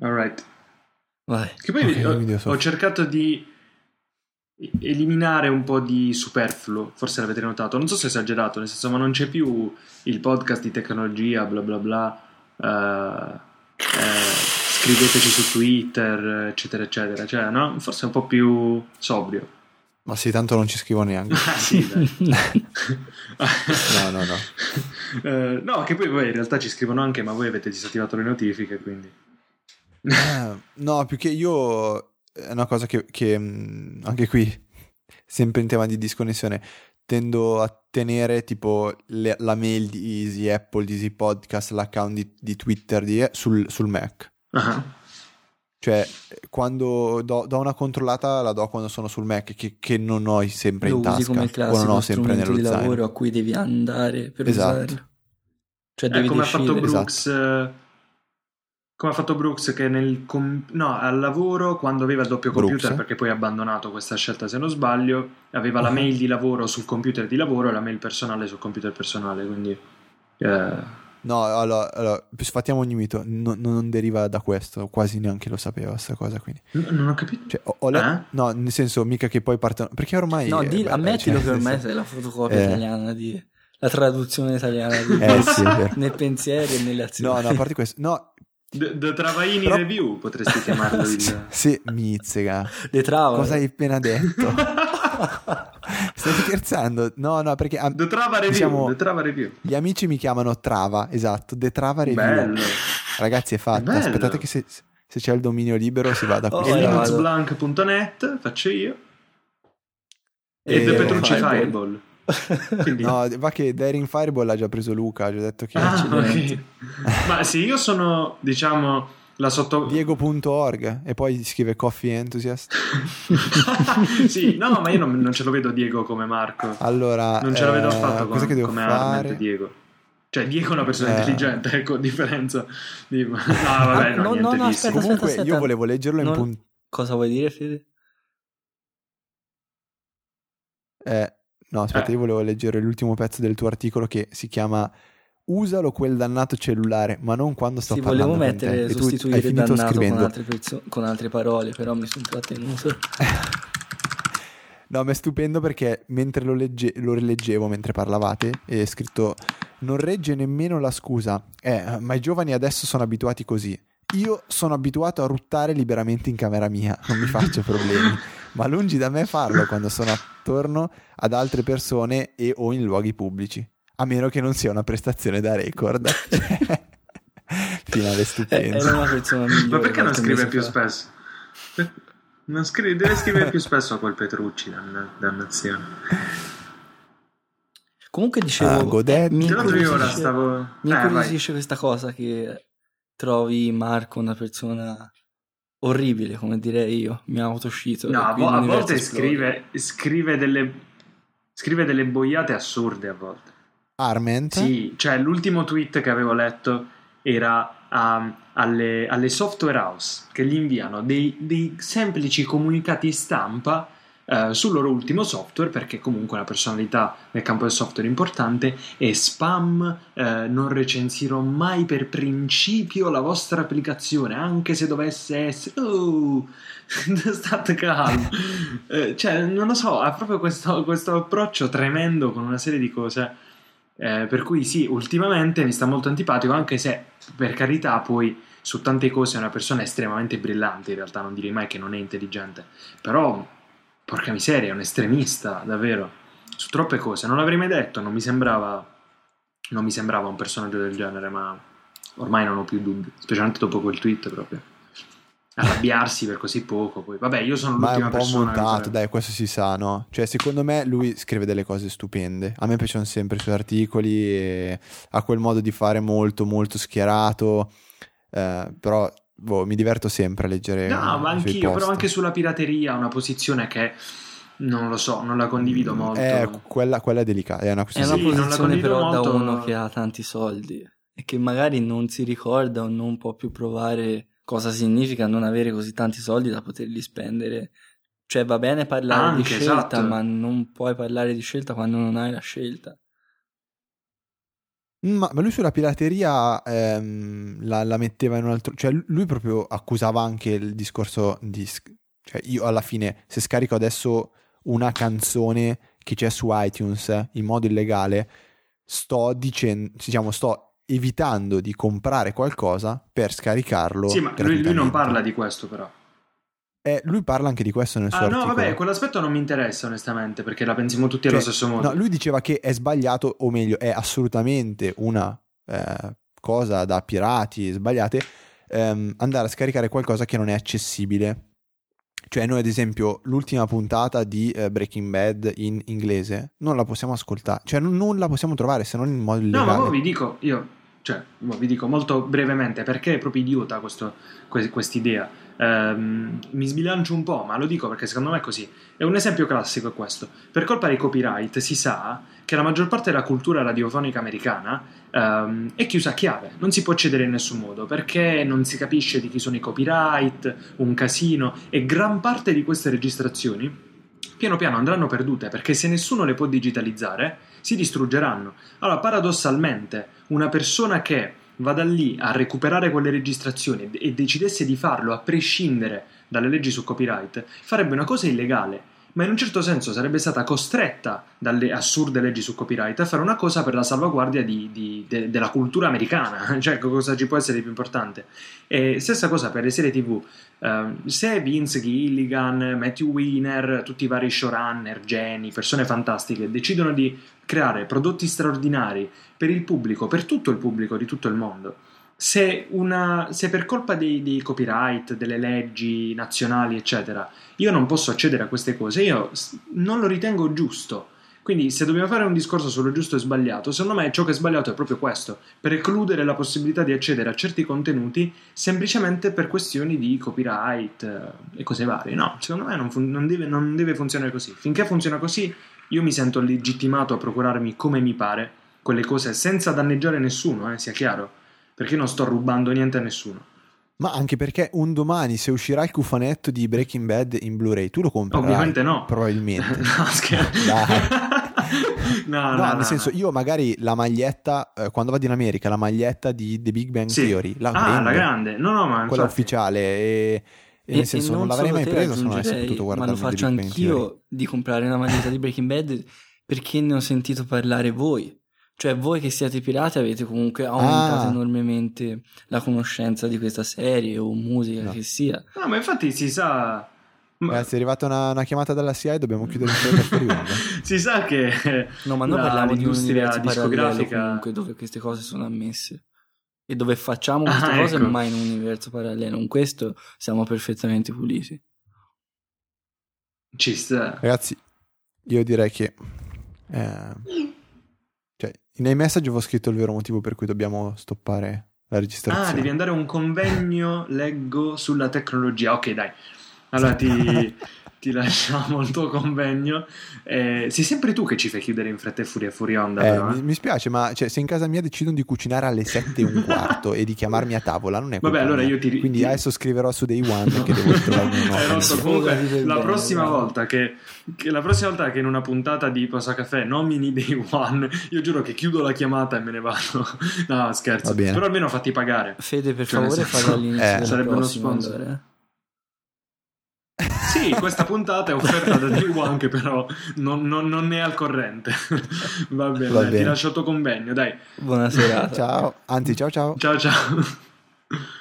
Alright. Vai. Che poi Ok, ho, ho cercato di eliminare un po' di superfluo, forse l'avete notato, non so se ho esagerato, nel senso, ma non c'è più il podcast di tecnologia, bla bla bla, eh, eh, scriveteci su Twitter, eccetera, eccetera, cioè, no? Forse è un po' più sobrio. Ma sì, tanto non ci scrivo neanche. Ah, sì. No, no, no. Eh, no, che poi voi in realtà ci scrivono anche, ma voi avete disattivato le notifiche, quindi... Eh, no, più che io è una cosa che, che, mh, anche qui, sempre in tema di disconnessione, tendo a tenere tipo le- la mail di Easy Apple, di Easy Podcast, l'account di, di Twitter di, sul, sul Mac. Ah, Cioè, quando do, do una controllata la do quando sono sul Mac, che, che non ho sempre Lo in tasca come il o classico non ho sempre nello di zaino. lavoro a cui devi andare per Esatto. usarlo. Cioè Eh, devi come ha fatto decidere. Brooks eh, come ha fatto Brooks che nel com- no, al lavoro quando aveva il doppio Brooks? computer perché poi ha abbandonato questa scelta se non sbaglio aveva la Ah. mail di lavoro sul computer di lavoro e la mail personale sul computer personale quindi eh, No, allora, allora, sfattiamo ogni mito, no- non deriva da questo, quasi neanche lo sapeva sta cosa, quindi. n- non ho capito Cioè, ho, ho le- Eh? No, nel senso, mica che poi partono... Perché ormai... No, eh, di- beh, ammettilo cioè, che ormai nel sei la fotocopia Eh. italiana di la traduzione italiana di Eh, sì, nei pensieri e nelle azioni. No, no, a parte questo... No, The, The Travaini Però- Review potresti chiamarlo il sì, mizzega. Le trava. Cosa hai appena detto? Stai scherzando? No, no, perché The Trava Review Diciamo- The Trava Review gli amici mi chiamano Trava, esatto, The Trava Review. bello Ragazzi, è fatta. bello. Aspettate che se, se c'è il dominio libero si vada a Oh, e eh, linuxblank.net faccio io e, E- The Petrucci Fireball. Fireball quindi No, va che Daring Fireball l'ha già preso Luca, ha già detto che... Ah, ok. Ma sì, io sono, diciamo, la sotto... Diego.org e poi scrive Coffee Enthusiast. sì, no, ma io non, non ce lo vedo Diego come Marco. Allora, Non ce lo vedo eh, affatto come, che devo come? Arment Diego. Cioè, Diego è una persona Eh. intelligente, ecco, a differenza di... No, vabbè, no, No, niente no, no, aspetta. Comunque aspetta. io volevo leggerlo in Non- punto... Cosa vuoi dire, Fede? Eh, no, aspetta, Eh. io volevo leggere l'ultimo pezzo del tuo articolo che si chiama Usalo quel dannato cellulare, ma non quando sto Sì, parlando volevo con te. mettere E tu sostituire dannato con scrivendo altre, perso- con altre parole, però mi sono trattenuto. No, ma è stupendo perché mentre lo, legge- lo rileggevo, mentre parlavate, è scritto non regge nemmeno la scusa. Eh, ma i giovani adesso sono abituati così. Io sono abituato a ruttare liberamente in camera mia, non mi faccio problemi. ma lungi da me farlo quando sono attorno ad altre persone e o in luoghi pubblici. A meno che non sia una prestazione da record. Finale Eh, stupendo. Una persona migliore. Ma perché non scrive più fa. spesso? Non scrive- deve scrivere più spesso a quel Petrucci, danna- dannazione. Comunque dicevo, Ah, Godet. mi incuriosisce- stavo... Mi Eh, incuriosisce questa cosa che trovi Marco una persona orribile, come direi io. Mi ha autoscito. No, a, volte scrive, scrive, delle, scrive delle boiate assurde a volte. Arment? Sì, cioè l'ultimo tweet che avevo letto era um, alle, alle software house che gli inviano dei, dei semplici comunicati stampa eh, sul loro ultimo software perché comunque una personalità nel campo del software importante e spam eh, non recensirò mai per principio la vostra applicazione anche se dovesse essere oh, state calmo Eh, cioè non lo so ha proprio questo, questo approccio tremendo con una serie di cose eh, per cui sì, ultimamente mi sta molto antipatico, anche se per carità poi su tante cose è una persona estremamente brillante, in realtà non direi mai che non è intelligente, però porca miseria, è un estremista, davvero, su troppe cose, non l'avrei mai detto, non mi sembrava, non mi sembrava un personaggio del genere, ma ormai non ho più dubbi, specialmente dopo quel tweet proprio. Arrabbiarsi per così poco, poi vabbè, io sono Ma è l'ultima un po' persona che montato, farebbe- dai, questo si sa, no? Cioè, secondo me lui scrive delle cose stupende. A me piacciono sempre i suoi articoli e ha quel modo di fare molto, molto schierato. eh, però boh, mi diverto sempre a leggere. No, ma anch'io, però anche sulla pirateria, una posizione che non lo so, non la condivido molto. Eh, quella, quella è delicata. È una È questione una Sì, non la posizione però molto. da uno che ha tanti soldi e che magari non si ricorda o non può più provare cosa significa non avere così tanti soldi da poterli spendere. Cioè va bene parlare Anche, di scelta, esatto. ma non puoi parlare di scelta quando non hai la scelta. Ma, ma lui sulla pirateria ehm, la, la metteva in un altro... Cioè lui proprio accusava anche il discorso di... Cioè io alla fine, se scarico adesso una canzone che c'è su iTunes eh, in modo illegale, sto dicendo, diciamo, sto evitando di comprare qualcosa per scaricarlo. Sì, ma lui, lui non parla di questo però. Eh, lui parla anche di questo nel suo ah, articolo. No, vabbè, quell'aspetto non mi interessa onestamente perché la pensiamo tutti allo Cioè, stesso modo. No, lui diceva che è sbagliato, o meglio, è assolutamente una eh, cosa da pirati sbagliate ehm, andare a scaricare qualcosa che non è accessibile. Cioè, noi, ad esempio, l'ultima puntata di eh, Breaking Bad in inglese non la possiamo ascoltare, cioè non, non la possiamo trovare se non in modo No, illegale. ma poi vi dico, io, cioè, mo vi dico molto brevemente perché è proprio idiota questo, que- quest'idea. Ehm, mi sbilancio un po', ma lo dico perché secondo me è così. È un esempio classico è questo. Per colpa dei copyright si sa che la maggior parte della cultura radiofonica americana ehm, è chiusa a chiave, non si può accedere in nessun modo perché non si capisce di chi sono i copyright, un casino e gran parte di queste registrazioni piano piano andranno perdute perché se nessuno le può digitalizzare si distruggeranno. Allora, paradossalmente, una persona che vada lì a recuperare quelle registrazioni e decidesse di farlo a prescindere dalle leggi su copyright, farebbe una cosa illegale, ma in un certo senso sarebbe stata costretta dalle assurde leggi su copyright a fare una cosa per la salvaguardia di, di, de, della cultura americana, cioè cosa ci può essere di più importante. E stessa cosa per le serie tv, uh, se Vince Gilligan, Matthew Weiner, tutti i vari showrunner, geni, persone fantastiche decidono di creare prodotti straordinari per il pubblico, per tutto il pubblico di tutto il mondo, se, una, se per colpa dei, dei, copyright, delle leggi nazionali, eccetera, io non posso accedere a queste cose, io non lo ritengo giusto. Quindi, se dobbiamo fare un discorso sullo giusto e sbagliato, secondo me ciò che è sbagliato è proprio questo: precludere la possibilità di accedere a certi contenuti semplicemente per questioni di copyright eh, e cose varie. No, secondo me non, fun- non, deve, non deve funzionare così. Finché funziona così, io mi sento legittimato a procurarmi come mi pare quelle cose senza danneggiare nessuno, eh, sia chiaro perché non sto rubando niente a nessuno. Ma anche perché un domani se uscirà il cufanetto di Breaking Bad in Blu-ray, tu lo comprerai? Ovviamente no. Probabilmente. no, scherzo. no, no, no, nel no, senso, no. io magari la maglietta, eh, quando vado in America, la maglietta di The Big Bang Sì. Theory, la ah, prendo, la grande. No, no, ma quella infatti- ufficiale, e, e nel senso non, l'avrei mai presa se non avessi potuto Ma guardare lo faccio anch'io di comprare una maglietta di Breaking Bad perché ne ho sentito parlare voi. Cioè, voi che siete pirati avete comunque aumentato Ah. enormemente la conoscenza di questa serie o musica No. che sia. No, ma infatti si sa... ma- Ragazzi, è arrivata una, una chiamata dalla CIA e dobbiamo chiudere il onda. si sa che No, ma noi la- parliamo di un l'industria universo parallelo discografica comunque dove queste cose sono ammesse. E dove facciamo Ah, queste cose ecco. ma in un universo parallelo. In questo siamo perfettamente puliti. ci sta. Ragazzi, io direi che... eh, nei messaggi avevo scritto il vero motivo per cui dobbiamo stoppare la registrazione. Ah, devi andare a un convegno, leggo, sulla tecnologia. Ok, dai. Allora ti, ti lasciamo il tuo convegno. Eh, sei sempre tu che ci fai chiudere in fretta e furia fuori onda, Eh, però, eh. mi, mi spiace, ma cioè, se in casa mia decidono di cucinare alle 7 e un quarto e di chiamarmi a tavola, non è Vabbè, allora io ti- Quindi ti- adesso scriverò su Day One che devo trovarmi un Eh, non so, comunque la prossima volta che, che- la prossima volta che in una puntata di Posa Caffè nomini Day One, io giuro che chiudo la chiamata e me ne vado. No, scherzo. Però almeno fatti pagare. Fede, per Cioè, favore, fai all'inizio Eh, sarebbe uno sponsor. allora. Sì, questa puntata è offerta da Day One che però non, non- non è al corrente. Va bene, Va dai, ti bene. lascio il tuo convegno, dai. Buona serata. Ciao, anzi ciao ciao. Ciao ciao.